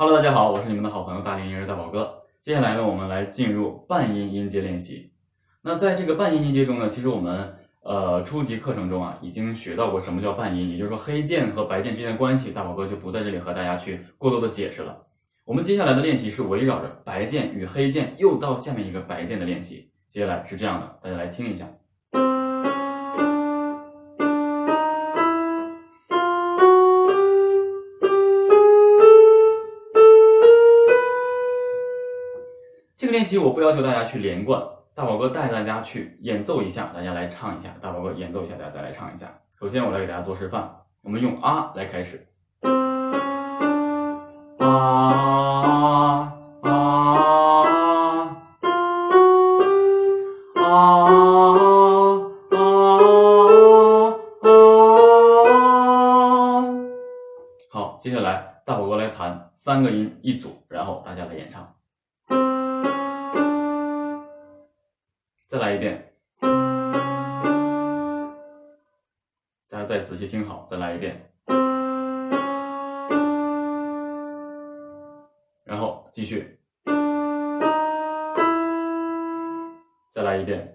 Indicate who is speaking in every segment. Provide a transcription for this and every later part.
Speaker 1: Hello，大家好，我是你们的好朋友大连音乐大宝哥。接下来呢，我们来进入半音音阶练习。那在这个半音音阶中呢，其实我们呃初级课程中啊，已经学到过什么叫半音，也就是说黑键和白键之间的关系，大宝哥就不在这里和大家去过多的解释了。我们接下来的练习是围绕着白键与黑键，又到下面一个白键的练习。接下来是这样的，大家来听一下。练习我不要求大家去连贯，大宝哥带大家去演奏一下，大家来唱一下。大宝哥演奏一下，大家再来唱一下。首先我来给大家做示范，我们用啊来开始。啊啊啊啊！好，接下来大宝哥来弹三个音一组，然后大家来演唱。再来一遍，大家再仔细听好，再来一遍，然后继续，再来一遍。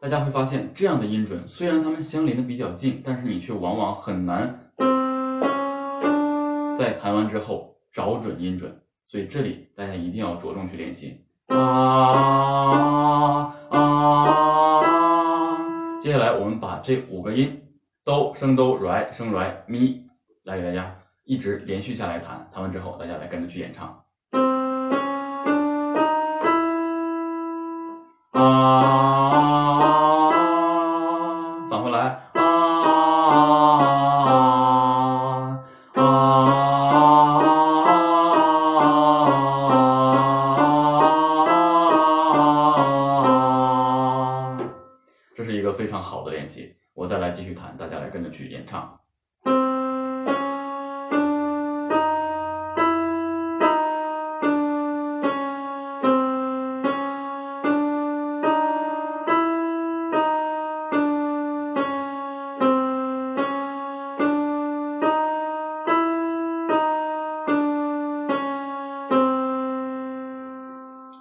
Speaker 1: 大家会发现，这样的音准虽然它们相邻的比较近，但是你却往往很难。在弹完之后找准音准，所以这里大家一定要着重去练习。啊啊！接下来我们把这五个音哆、升哆、来、升来、咪，来给大家一直连续下来弹。弹完之后，大家来跟着去演唱。啊，非常好的练习，我再来继续弹，大家来跟着去演唱。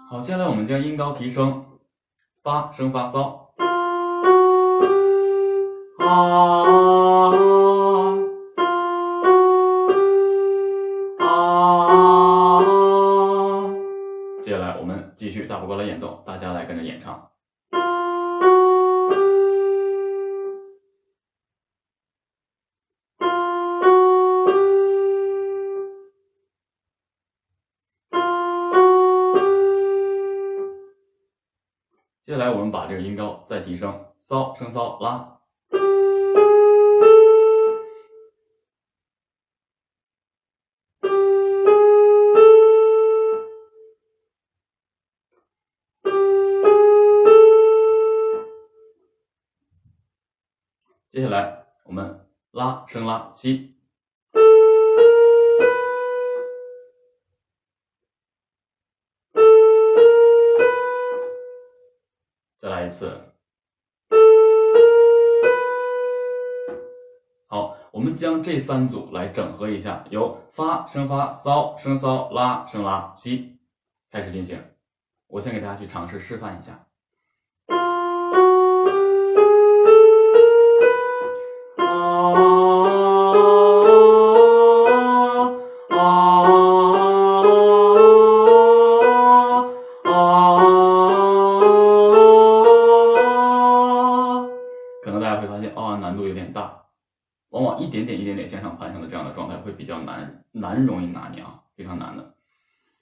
Speaker 1: 好，接下来我们将音高提升，发升发骚。啊啊啊！接下来我们继续大宝哥来演奏，大家来跟着演唱。接下来我们把这个音高再提升，骚升骚拉。接下来我们拉升拉西，再来一次。好，我们将这三组来整合一下，由发升发骚升骚拉升拉西开始进行。我先给大家去尝试示范一下。家会发现，啊，难度有点大，往往一点点、一点点向上攀升的这样的状态会比较难，难容易拿捏啊，非常难的。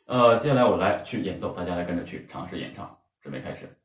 Speaker 1: 呃，接下来我来去演奏，大家来跟着去尝试演唱，准备开始。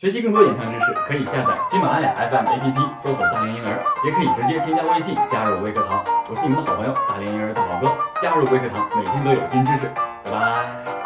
Speaker 1: 学习更多演唱知识，可以下载喜马拉雅 FM APP，搜索“大连婴儿”，也可以直接添加微信加入微课堂。我是你们的好朋友大连婴儿大宝哥，加入微课堂，每天都有新知识。拜拜。